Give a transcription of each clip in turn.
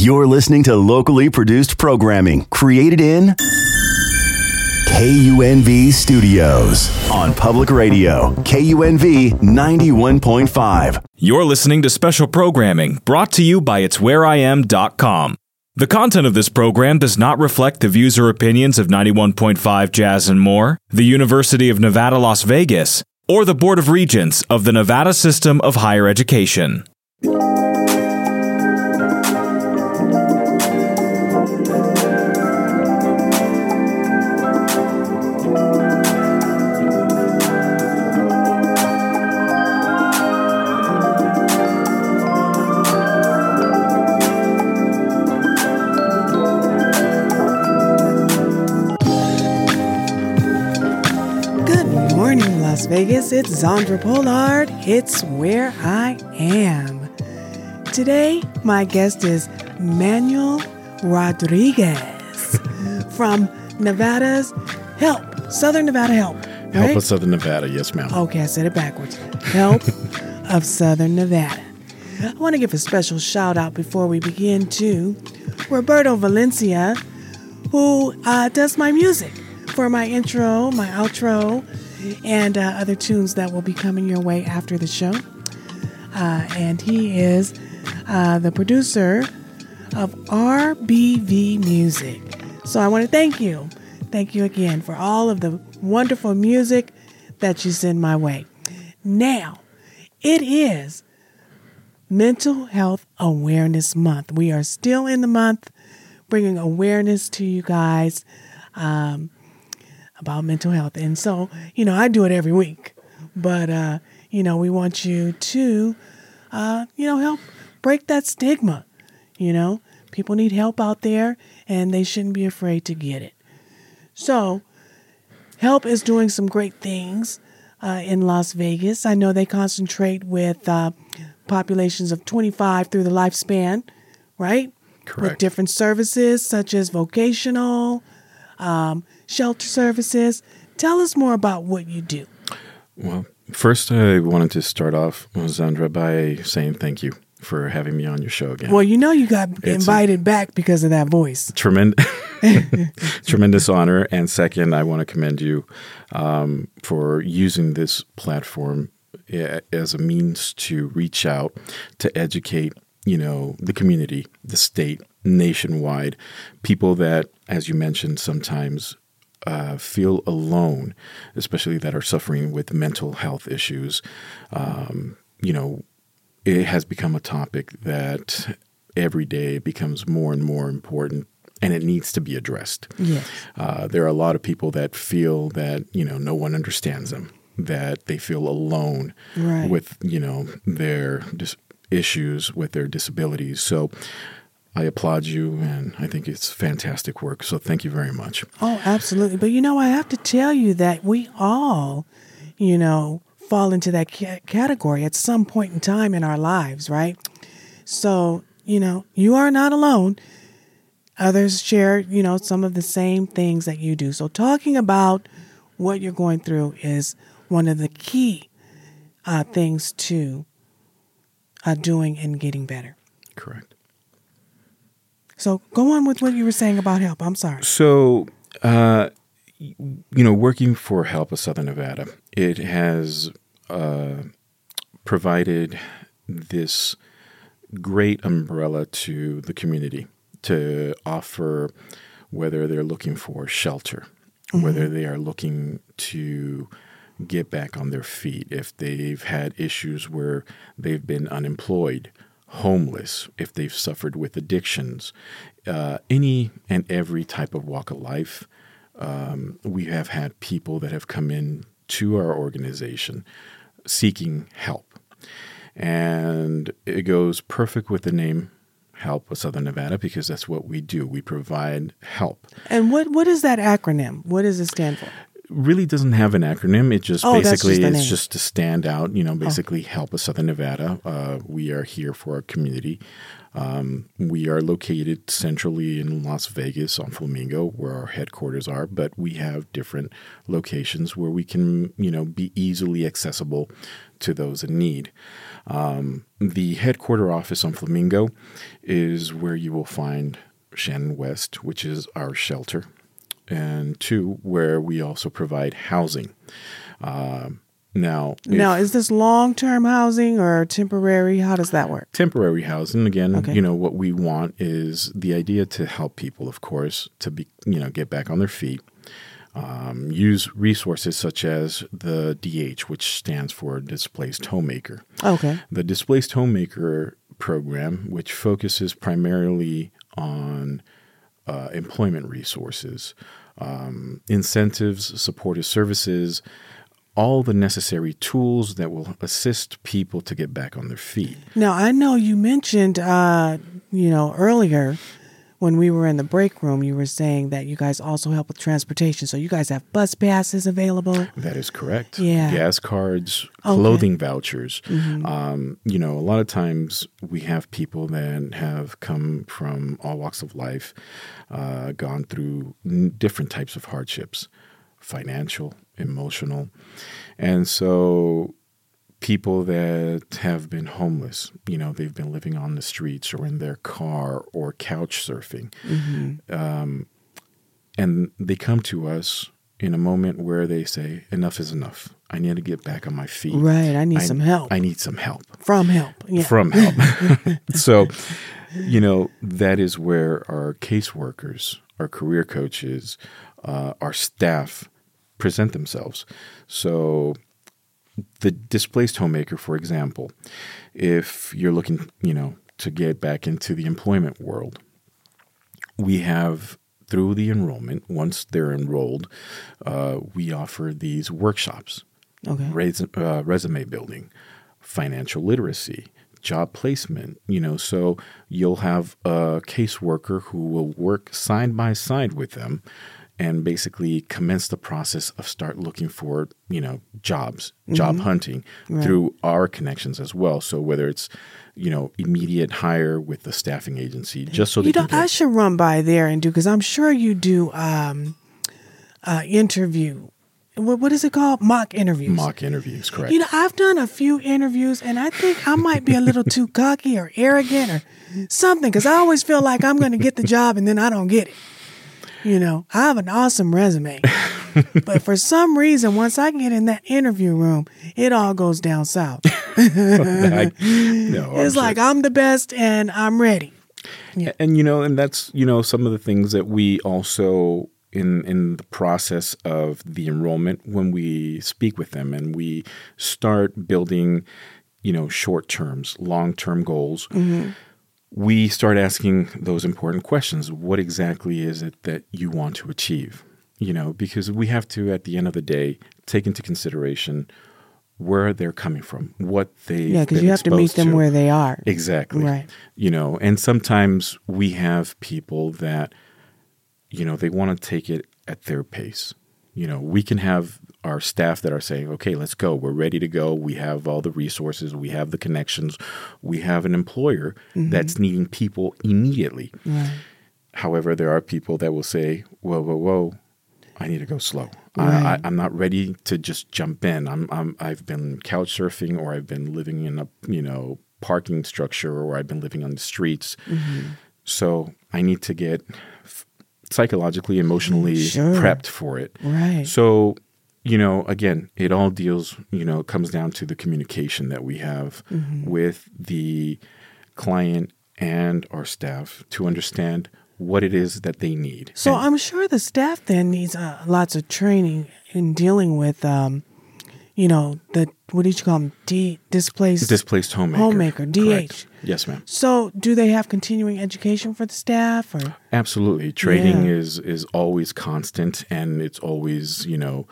You're listening to locally produced programming created in KUNV Studios on public radio, KUNV 91.5. You're listening to special programming brought to you by It'sWhereIam.com. The content of this program does not reflect the views or opinions of 91.5 Jazz and More, the University of Nevada, Las Vegas, or the Board of Regents of the Nevada System of Higher Education. Vegas. It's Zandra Pollard. It's where I am. Today, my guest is Manuel Rodriguez from Nevada's Help, Southern Nevada Help. Help of Southern Nevada, yes, ma'am. Okay, I said it backwards. Help of Southern Nevada. I want to give a special shout out before we begin to Roberto Valencia, who uh, does my music for my intro, my outro, and uh, other tunes that will be coming your way after the show. Uh, and he is uh, the producer of RBV Music. So I want to thank you. Thank you again for all of the wonderful music that you send my way. Now, it is Mental Health Awareness Month. We are still in the month bringing awareness to you guys um, about mental health. And so, you know, I do it every week, but, uh, you know, we want you to, uh, you know, help break that stigma. You know, people need help out there and they shouldn't be afraid to get it. So, Help is doing some great things uh, in Las Vegas. I know they concentrate with uh, populations of 25 through the lifespan, right? With Correct. different services such as vocational, um, shelter services. Tell us more about what you do. Well, first, I wanted to start off, Zandra, by saying thank you for having me on your show again. Well, you know you got a- invited back because of that voice. Tremendous, tremendous honor. And second, I want to commend you um, for using this platform as a means to reach out to educate, you know, the community, the state, nationwide, people that, as you mentioned, sometimes uh, feel alone, especially that are suffering with mental health issues. Um, you know, it has become a topic that every day becomes more and more important and it needs to be addressed. Yes. Uh, there are a lot of people that feel that, you know, no one understands them, that they feel alone Right. with, you know, their dis- issues with their disabilities. So I applaud you and I think it's fantastic work. So thank you very much. Oh, absolutely. But you know, I have to tell you that we all, you know, fall into that ca- category at some point in time in our lives, right? So, you know, you are not alone. Others share, you know, some of the same things that you do. So, talking about what you're going through is one of the key uh, things to uh, doing and getting better. Correct. So, go on with what you were saying about help. I'm sorry. So, uh, you know, working for Help of Southern Nevada, it has uh, provided this great umbrella to the community to offer whether they're looking for shelter, whether they are looking to get back on their feet, if they've had issues where they've been unemployed, homeless, if they've suffered with addictions, uh, any and every type of walk of life. Um, we have had people that have come in to our organization seeking help. And it goes perfect with the name Help of Southern Nevada because that's what we do. We provide help. And what, what is that acronym? What does it stand for? Really doesn't have an acronym. It just Oh, basically just it's. Oh. just to stand out. You know, basically help us Southern Nevada. Uh, we are here for our community. Um, we are located centrally in Las Vegas on Flamingo, where our headquarters are, but we have different locations where we can, you know, be easily accessible to those in need. Um, the headquarter office on Flamingo is where you will find Shannon West, which is our shelter, and two, where we also provide housing. Um, now, if- Now, is this long term housing or temporary? How does that work? temporary housing again Okay. you know what we want is the idea to help people of course to be you know get back on their feet um, use resources such as the dh which stands for displaced homemaker Okay. the displaced homemaker program which focuses primarily on uh, employment resources um, incentives supportive services all the necessary tools that will assist people to get back on their feet. Now, I know you mentioned, uh, you know, earlier when we were in the break room, you were saying that you guys also help with transportation. So you guys have bus passes available. That is correct. Yeah. Gas cards, Okay. Mm-hmm. clothing vouchers. Um, you know, a lot of times we have people that have come from all walks of life, uh, gone through n- different types of hardships, financial, emotional. And so people that have been homeless, you know, they've been living on the streets or in their car or couch surfing. Um, and they come to us in a moment where they say, enough is enough. I need to get back on my feet. Right. I need some help. I need some help From help. Yeah. from help. so, you know, that is where our caseworkers, our career coaches, uh, our staff present themselves. So, the displaced homemaker, for example, if you're looking, you know, to get back into the employment world, we have through the enrollment, once they're enrolled, uh, we offer these workshops Okay. res- uh, resume building, financial literacy, job placement. You know, so you'll have a caseworker who will work side by side with them and basically commence the process of start looking for you know jobs job hunting Mm-hmm. Right. through our connections as well so whether it's you know immediate hire with the staffing agency just so You know, I should run by there and do because I'm sure you do um, uh, interview. What, what is it called? Mock interviews. mock interviews correct You know, I've done a few interviews, and I think I might be a little too cocky or arrogant or something because I always feel like I'm going to get the job and then I don't get it. You know, I have an awesome resume, but for some reason, once I get in that interview room, it all goes down south. I- no, I'm It's sure. like I'm the best and I'm ready. Yeah. and you know and that's you know some of the things that we also in in the process of the enrollment when we speak with them and we start building you know short terms long term goals mm-hmm. We start asking those important questions what exactly is it that you want to achieve you know because we have to at the end of the day take into consideration where they're coming from what they Yeah, because you have to meet them where they are. Exactly. Right. You know, and sometimes we have people that, you know, they want to take it at their pace. You know, we can have our staff that are saying, okay, let's go. We're ready to go. We have all the resources. We have the connections. We have an employer mm-hmm. that's needing people immediately. Right. However, there are people that will say, whoa, whoa, whoa, I need to go slow. Right. I, I, I'm not ready to just jump in. I'm, I'm, I've been couch surfing or I've been living in a, you know, parking structure or I've been living on the streets. Mm-hmm. So I need to get psychologically, emotionally Sure. prepped for it. Right. So, you know, again, it all deals, you know, comes down to the communication that we have Mm-hmm. with the client and our staff to understand what it is that they need. So And- I'm sure the staff then needs uh, lots of training in dealing with, um, you know, the what did you call them? D displaced. displaced homemaker. Homemaker, Correct. DH. Yes, ma'am. so do they have continuing education for the staff or? Absolutely. Training Yeah. is is always constant and it's always, you know,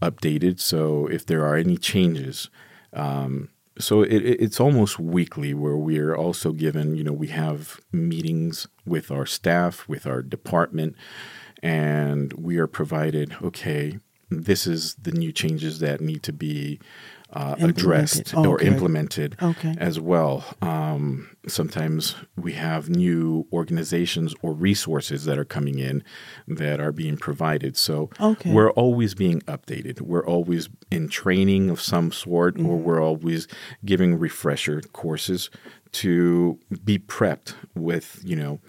updated. So if there are any changes, um, so it- it's almost weekly where we're also given, you know, we have meetings with our staff, with our department, and we are provided, okay, this is the new changes that need to be uh, addressed or Okay. implemented Okay. as well. Um, sometimes we have new organizations or resources that are coming in that are being provided. So Okay. we're always being updated. We're always in training of some sort, or Mm-hmm. we're always giving refresher courses to be prepped with, you know,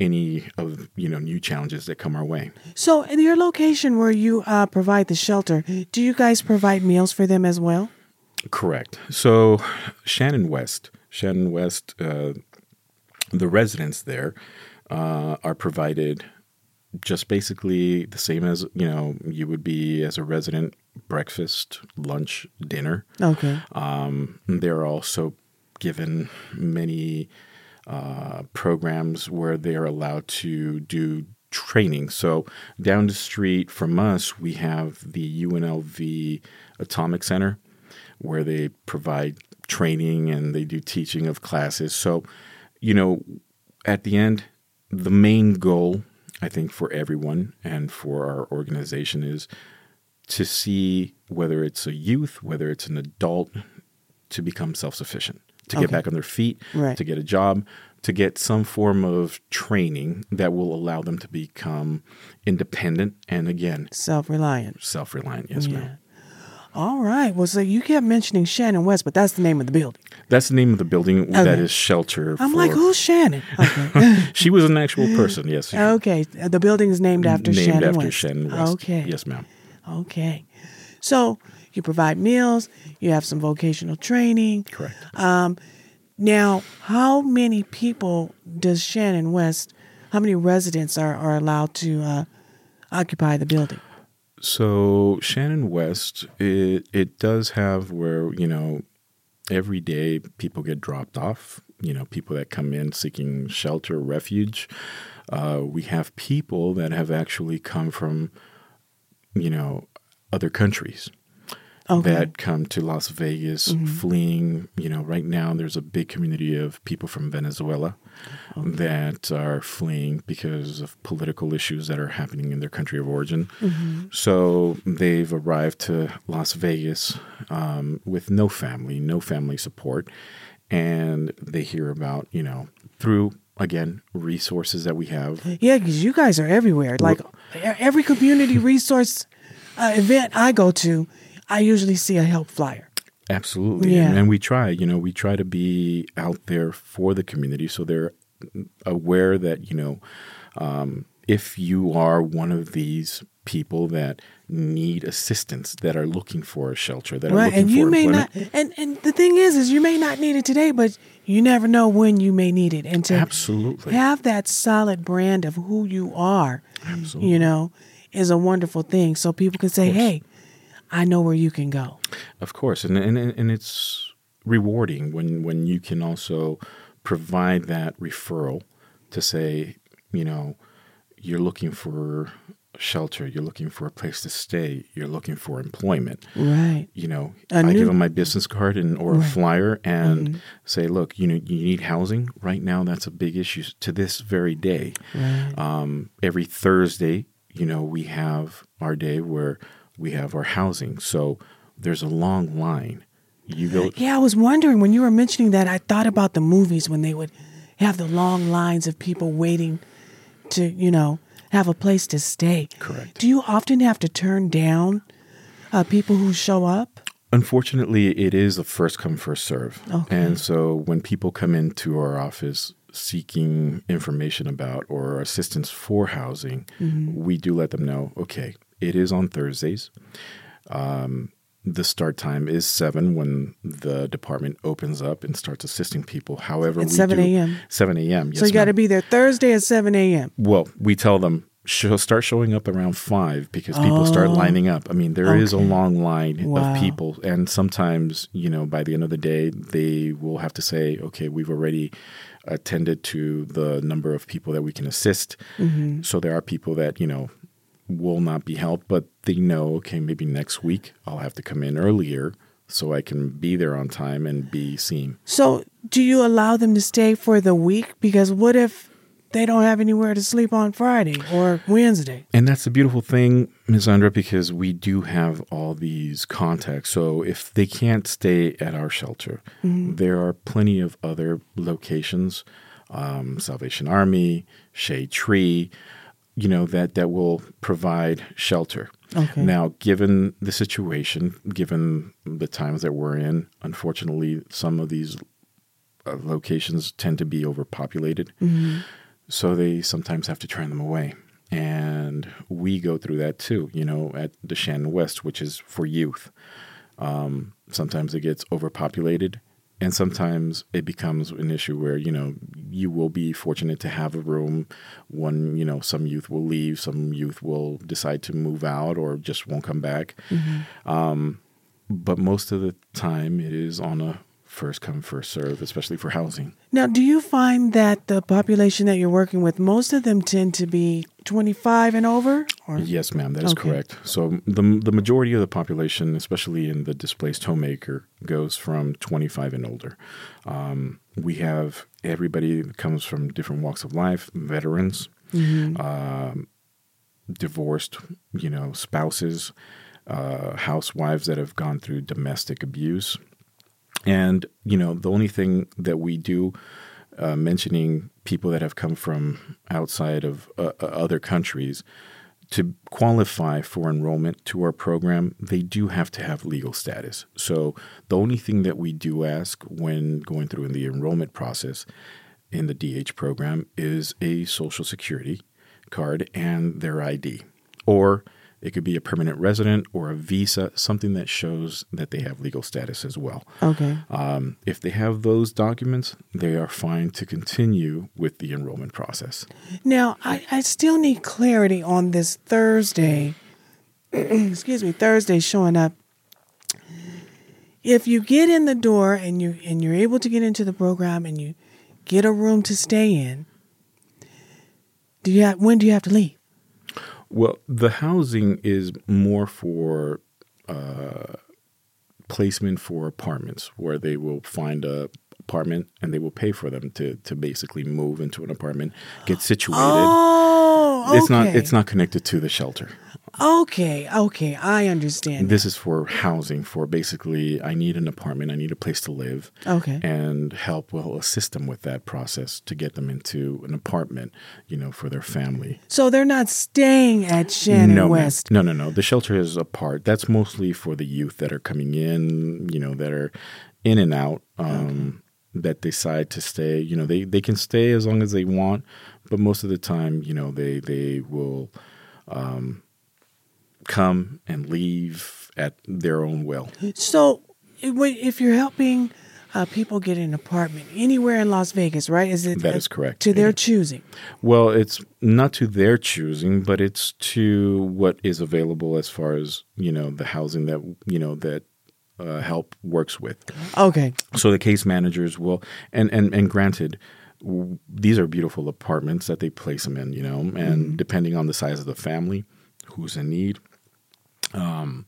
any of you know new challenges that come our way. So, in your location where you uh, provide the shelter, do you guys provide meals for them as well? Correct. So, Shannon West, Shannon West, uh, the residents there uh, are provided just basically the same as you know you would be as a resident: breakfast, lunch, dinner. Okay. Um, they're also given many uh, programs where they are allowed to do training. So down the street from us, we have the UNLV Atomic Center, where they provide training and they do teaching of classes. So, you know, at the end, the main goal, I think, for everyone and for our organization is to see whether it's a youth, whether it's an adult, to become self sufficient, to get Okay. back on their feet, Right. to get a job, to get some form of training that will allow them to become independent and again, Self reliant. self reliant. Yes, ma'am. All right. Well, so you kept mentioning Shannon West, but that's the name of the building. That's the name of the building that Okay. is shelter. I'm for, like, who's Shannon? Okay. She was an actual person, yes. okay. The building is named after named Shannon after West. Shannon West. Okay. Yes, ma'am. Okay. So you provide meals, you have some vocational training. Correct. Now, how many people does Shannon West, how many residents are, are allowed to uh, occupy the building? So Shannon West, it it does have where you know every day people get dropped off. You know, people that come in seeking shelter, refuge. Uh, we have people that have actually come from, you know, other countries Okay. that come to Las Vegas fleeing. You know, right now there's a big community of people from Venezuela that are fleeing because of political issues that are happening in their country of origin. So they've arrived to Las Vegas um, with no family, no family support, and they hear about, you know, through again resources that we have Yeah, because you guys are everywhere. Like every community resource uh, event I go to, I usually see a help flyer. Absolutely. Yeah. And, and we try, you know, we try to be out there for the community so they're aware that, you know, um, if you are one of these people that need assistance, that are looking for a shelter, that are looking And for you may not and, and the thing is is you may not need it today, but you never know when you may need it. And to Absolutely. have that solid brand of who you are, absolutely. you know, is a wonderful thing. So people can say, Hey, I know where you can go. Of course, and and and it's rewarding when when you can also provide that referral to say, you know, you're looking for shelter, you're looking for a place to stay, you're looking for employment. Right. You know, A I new- give them my business card and or a flyer and say, look, you know, you need housing right now. That's a big issue to this very day. Um, every Thursday, you know, we have our day where we have our housing. So there's a long line. You go, Yeah, I was wondering when you were mentioning that, I thought about the movies when they would have the long lines of people waiting to, you know, have a place to stay. Correct. Do you often have to turn down uh, people who show up? Unfortunately, it is a first come, first serve. Okay. And so when people come into our office seeking information about or assistance for housing, we do let them know okay, it is on Thursdays. Um, the start time is seven when the department opens up and starts assisting people. However, At we 7 a.m.. 7 a.m. Yes, so you got to be there Thursday at 7 a.m. Well, we tell them show, start showing up around five because people start lining up. I mean, there is a Oh. Okay. long line Wow. of people, and sometimes you know by the end of the day they will have to say, "Okay, we've already attended to the number of people that we can assist." Mm-hmm. So there are people that you know will not be helped, but they know, okay, maybe next week I'll have to come in earlier so I can be there on time and be seen. So do you allow them to stay for the week? Because what if they don't have anywhere to sleep on Friday or Wednesday. And that's the beautiful thing, Ms. Zandra, because we do have all these contacts. So if they can't stay at our shelter, there are plenty of other locations, um, Salvation Army, Shade Tree, you know, that, that will provide shelter. Okay. Now, given the situation, given the times that we're in, unfortunately, some of these uh, locations tend to be overpopulated. So they sometimes have to turn them away. And we go through that too, you know, at the Shannon West, which is for youth. Um, sometimes it gets overpopulated, and sometimes it becomes an issue where, you know, you will be fortunate to have a room. One, you know, some youth will leave, some youth will decide to move out or just won't come back. Um, but most of the time, it is on a first come, first serve, especially for housing. Now, do you find that the population that you're working with, most of them tend to be 25 and over? Or Yes, ma'am, that is Okay. correct. So the the majority of the population, especially in the displaced homemaker, goes from 25 and older. Um, we have everybody that comes from different walks of life, veterans, um, divorced, you know, spouses, uh, housewives that have gone through domestic abuse. And, you know, the only thing that we do, uh, mentioning people that have come from outside of uh, uh, other countries, to qualify for enrollment to our program, they do have to have legal status. So the only thing that we do ask when going through in the enrollment process in the DH program is a social security card and their ID. Or it could be a permanent resident or a visa, something that shows that they have legal status as well. Okay. Um, if they have those documents, they are fine to continue with the enrollment process. Now, I, I still need clarity on this Thursday. excuse me, Thursday showing up. If you get in the door and you and you're able to get into the program and you get a room to stay in, do you have, when do you have to leave? Well, the housing is more for uh, placement for apartments where they will find a apartment and they will pay for them to to basically move into an apartment, get situated. Oh, okay. It's not it's not connected to the shelter. Okay, okay, I understand. This is for housing for basically I need an apartment, I need a place to live. Okay. And help will assist them with that process to get them into an apartment, you know, for their family. So they're not staying at Shannon no. West. No, no, no. The shelter is apart. That's mostly for the youth that are coming in, you know, that are in and out, um, that decide to stay. You know, they, they can stay as long as they want, but most of the time, you know, they, they will um, come and leave at their own will. So, if you're helping uh, people get an apartment anywhere in Las Vegas, right? Is it That is correct. to their Yeah. choosing? Well, it's not to their choosing, but it's to what is available as far as, you know, the housing that, you know, that uh, help works with. Okay. So the case managers will, and and and granted, w- these are beautiful apartments that they place them in, you know, and depending on the size of the family, who's in need. Um,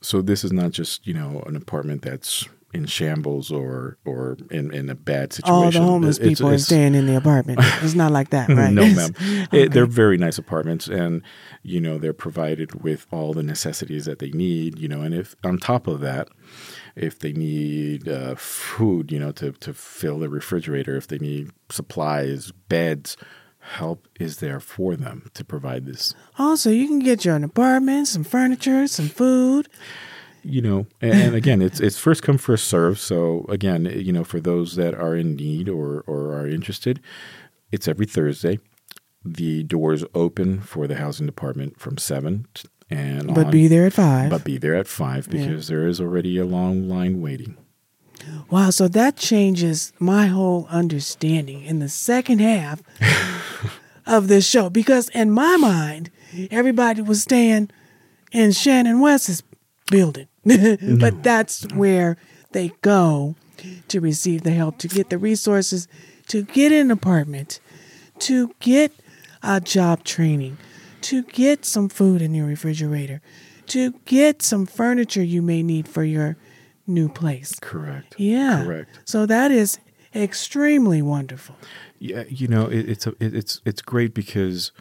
so this is not just you know an apartment that's in shambles or or in, in a bad situation. All the homeless It's- people are staying in the apartment. It's not like that, right? no, ma'am. It, they're very nice apartments, and you know they're provided with all the necessities that they need. You know, and if on top of that, if they need uh, food, you know, to to fill the refrigerator, if they need supplies, beds, help is there for them to provide this. Also, you can get your an apartment, some furniture, some food. you know and, again it's it's first come first serve so again you know for those that are in need or or are interested it's every thursday the doors open for the housing department from 7 and But on- be there at five. but be there at 5 because there is already a long line waiting Wow, so that changes my whole understanding in the second half of this show because in my mind, everybody was staying in Shannon West's building. but mm-hmm. that's where they go to receive the help, to get the resources, to get an apartment, to get a job training, to get some food in your refrigerator, to get some furniture you may need for your new place. correct Yeah. correct So that is extremely wonderful. Yeah, you know, it, it's a, it, it's it's great because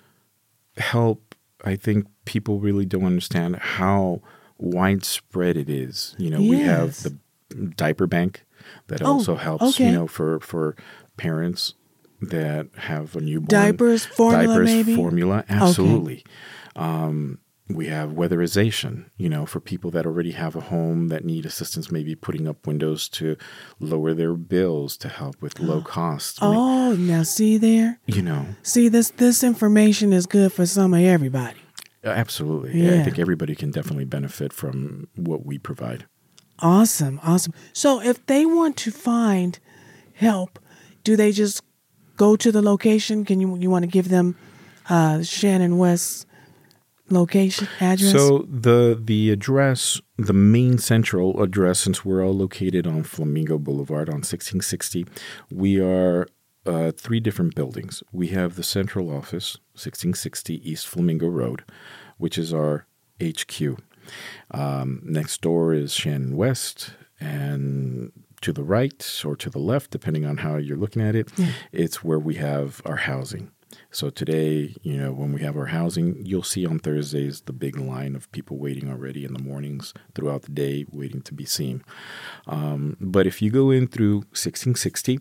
help. I think people really don't understand how widespread it is. You know, we have the diaper bank that Oh, also helps. okay. You know, for for parents that have a newborn. Diapers, formula, diapers, maybe? formula, absolutely. Um, we have weatherization, you know, for people that already have a home that need assistance, maybe putting up windows to lower their bills to help with low costs. I mean, Oh, now see there? you know, See this this information is good for some of everybody. absolutely. Yeah. I think everybody can definitely benefit from what we provide. Awesome, awesome. So if they want to find help, do they just go to the location? Can you you want to give them uh, Shannon West's location address? So the the address, the main central address, since we're all located on Flamingo Boulevard on 1660, we are uh, three different buildings. We have the central office, 1660 East Flamingo Road, which is our HQ. Um, next door is Shannon West, and to the right or to the left, depending on how you're looking at it, it's where we have our housing. So today, you know, when we have our housing, you'll see on Thursdays the big line of people waiting already in the mornings throughout the day, waiting to be seen. Um, but if you go in through 1660,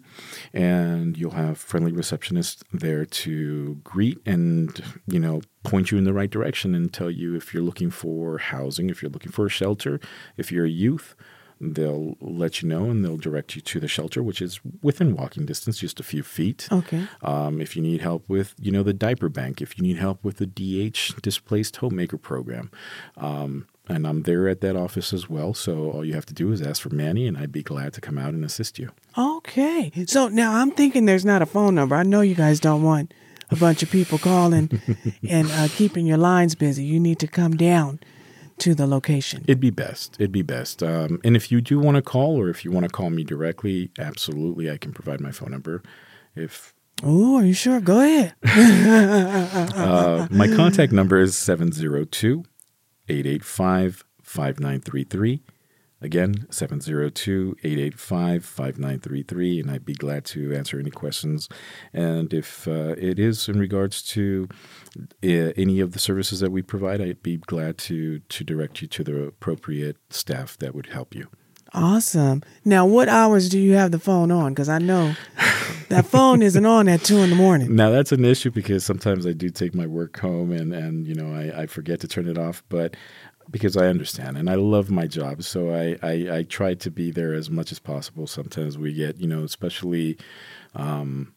and you'll have friendly receptionists there to greet and you know point you in the right direction and tell you if you're looking for housing, if you're looking for a shelter, if you're a youth. They'll let you know and they'll direct you to the shelter, which is within walking distance, just a few feet. okay. Um, if you need help with, you know, the diaper bank, if you need help with the DH displaced homemaker program, um, and I'm there at that office as well. So all you have to do is ask for Manny, and I'd be glad to come out and assist you. Okay. So now I'm thinking there's not a phone number. I know you guys don't want a bunch of people calling and uh, keeping your lines busy. You need to come down to the location. It'd be best. It'd be best. Um, and if you do want to call, or if you want to call me directly, absolutely, I can provide my phone number. If Oh, are you sure? Go ahead. uh, my contact number is 702 885 5933. Again, 702 885 5933. And I'd be glad to answer any questions. And if uh, it is in regards to uh, any of the services that we provide, I'd be glad to, to direct you to the appropriate staff that would help you. Awesome. Now, what hours do you have the phone on? Because I know that phone isn't on at two in the morning. Now that's an issue because sometimes I do take my work home and, and you know I, I forget to turn it off, but because I understand and I love my job, so I, I, I try to be there as much as possible. Sometimes we get you know especially um,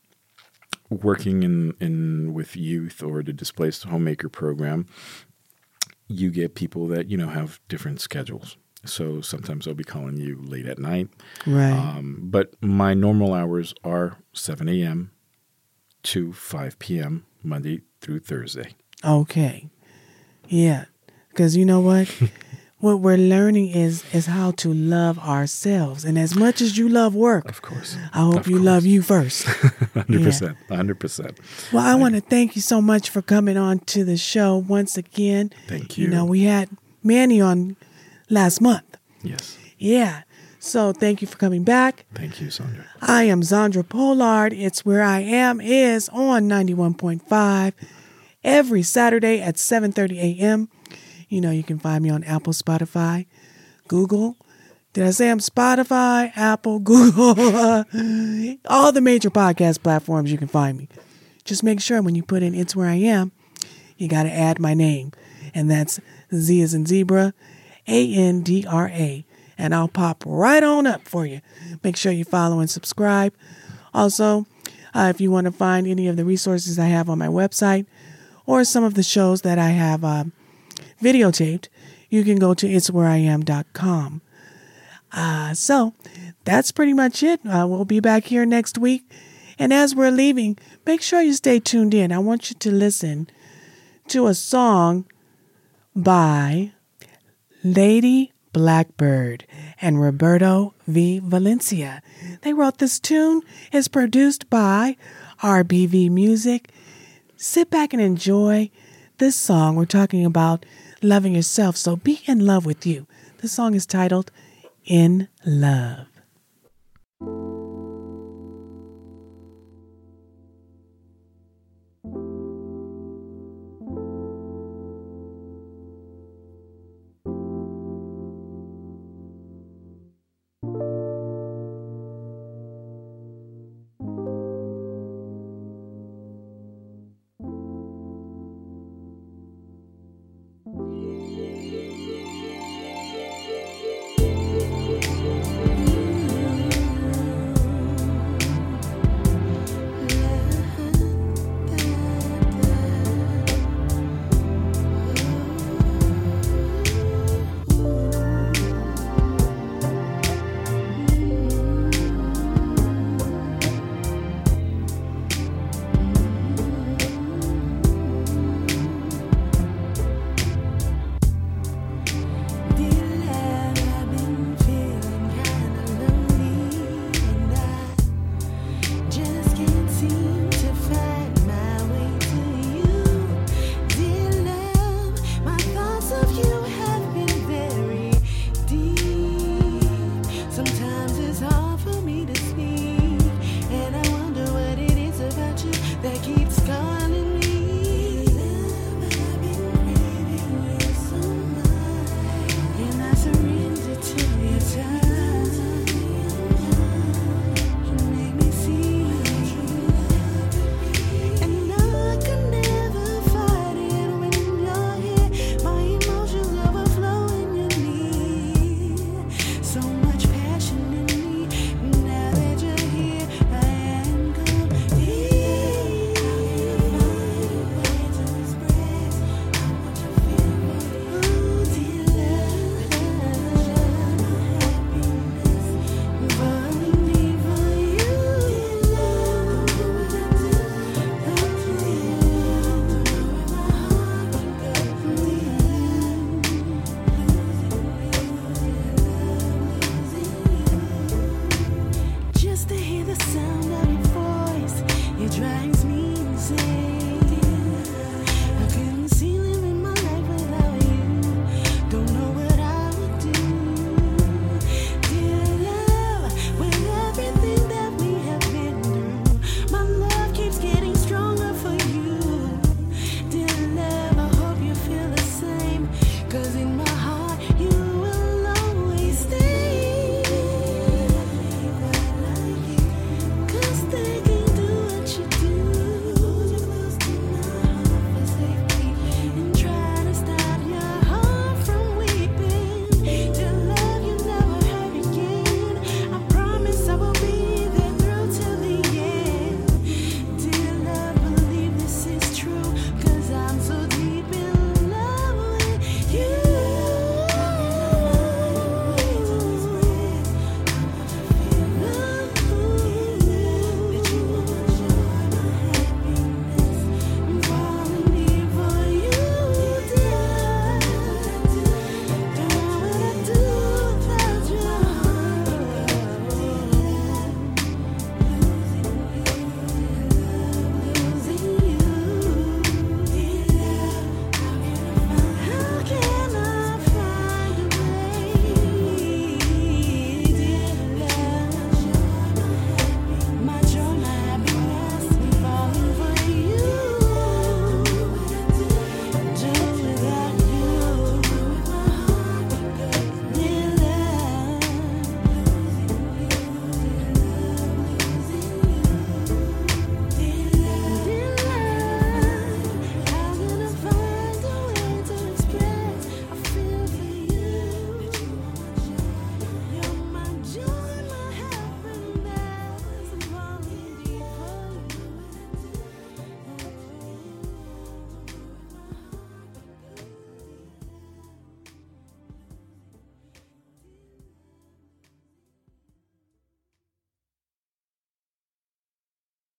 working in in with youth or the displaced homemaker program, you get people that you know have different schedules. So sometimes I'll be calling you late at night. Right. Um, but my normal hours are 7 a.m. to 5 p.m. Monday through Thursday. Okay. Yeah. Because you know what? what we're learning is is how to love ourselves. And as much as you love work, Of course. I hope Of you course. love you first. 100%. 100%. Well, I want to thank you so much for coming on to the show once again. Thank You you. know, we had Manny on last month. Yes. Yeah. So thank you for coming back. Thank you, Sandra. I am Zandra Pollard. It's Where I Am is on 91.5 every Saturday at 7:30 a.m. You know, you can find me on Apple, Spotify, Google. Did I say I'm Spotify, Apple, Google, all the major podcast platforms you can find me. Just make sure when you put in It's Where I Am, you got to add my name. And that's Z as in zebra, A N D R A. And I'll pop right on up for you. Make sure you follow and subscribe. Also, uh, if you want to find any of the resources I have on my website or some of the shows that I have um, videotaped, you can go to itswhereiam.com. Uh, so that's pretty much it. Uh, we'll be back here next week. And as we're leaving, make sure you stay tuned in. I want you to listen to a song by Lady Blackbird and Roberto V. Valencia. They wrote this tune. It's produced by RBV Music. Sit back and enjoy this song, we're talking about loving yourself. So be in love with you. The song is titled In Love.